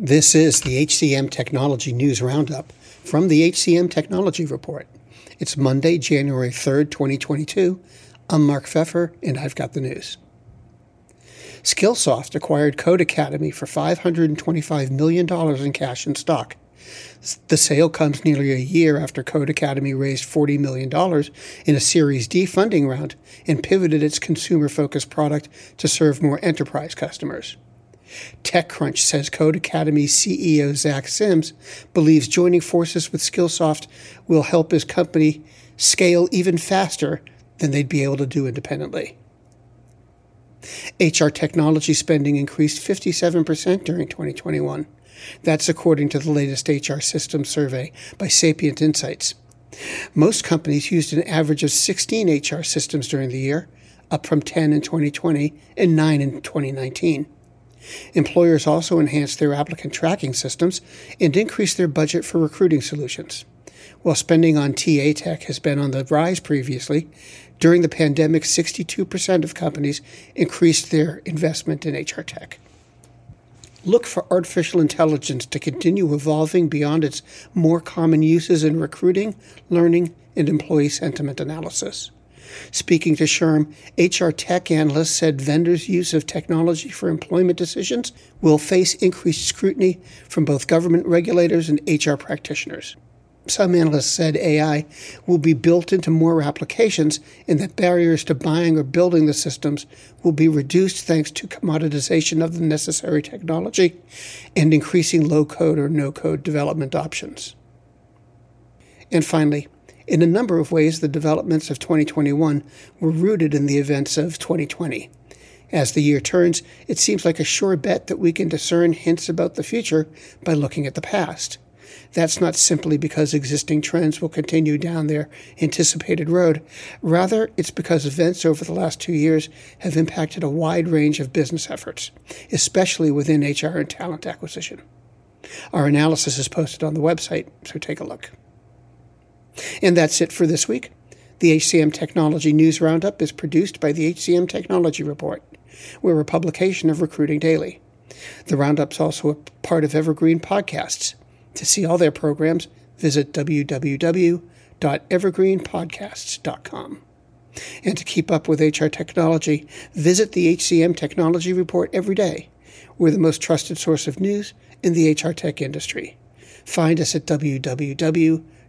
This is the HCM Technology News Roundup from the HCM Technology Report. It's Monday, January 3rd, 2022. I'm Mark Pfeffer, and I've got the news. Skillsoft acquired Codecademy for $525 million in cash and stock. The sale comes nearly a year after Codecademy raised $40 million in a Series D funding round and pivoted its consumer focused product to serve more enterprise customers. TechCrunch says Codecademy CEO Zach Sims believes joining forces with Skillsoft will help his company scale even faster than they'd be able to do independently. HR technology spending increased 57% during 2021. That's according to the latest HR system survey by Sapient Insights. Most companies used an average of 16 HR systems during the year, up from 10 in 2020 and 9 in 2019. Employers also enhanced their applicant tracking systems and increased their budget for recruiting solutions. While spending on TA tech has been on the rise previously, during the pandemic, 62% of companies increased their investment in HR tech. Look for artificial intelligence to continue evolving beyond its more common uses in recruiting, learning, and employee sentiment analysis. Speaking to SHRM, HR tech analysts said vendors' use of technology for employment decisions will face increased scrutiny from both government regulators and HR practitioners. Some analysts said AI will be built into more applications and that barriers to buying or building the systems will be reduced thanks to commoditization of the necessary technology and increasing low code or no code development options. And finally, in a number of ways, the developments of 2021 were rooted in the events of 2020. As the year turns, it seems like a sure bet that we can discern hints about the future by looking at the past. That's not simply because existing trends will continue down their anticipated road. Rather, it's because events over the last two years have impacted a wide range of business efforts, especially within HR and talent acquisition. Our analysis is posted on the website, so take a look. And that's it for this week. The HCM Technology News Roundup is produced by the HCM Technology Report. We're a publication of Recruiting Daily. The Roundup's also a part of Evergreen Podcasts. To see all their programs, visit www.evergreenpodcasts.com. And to keep up with HR technology, visit the HCM Technology Report every day. We're the most trusted source of news in the HR tech industry. Find us at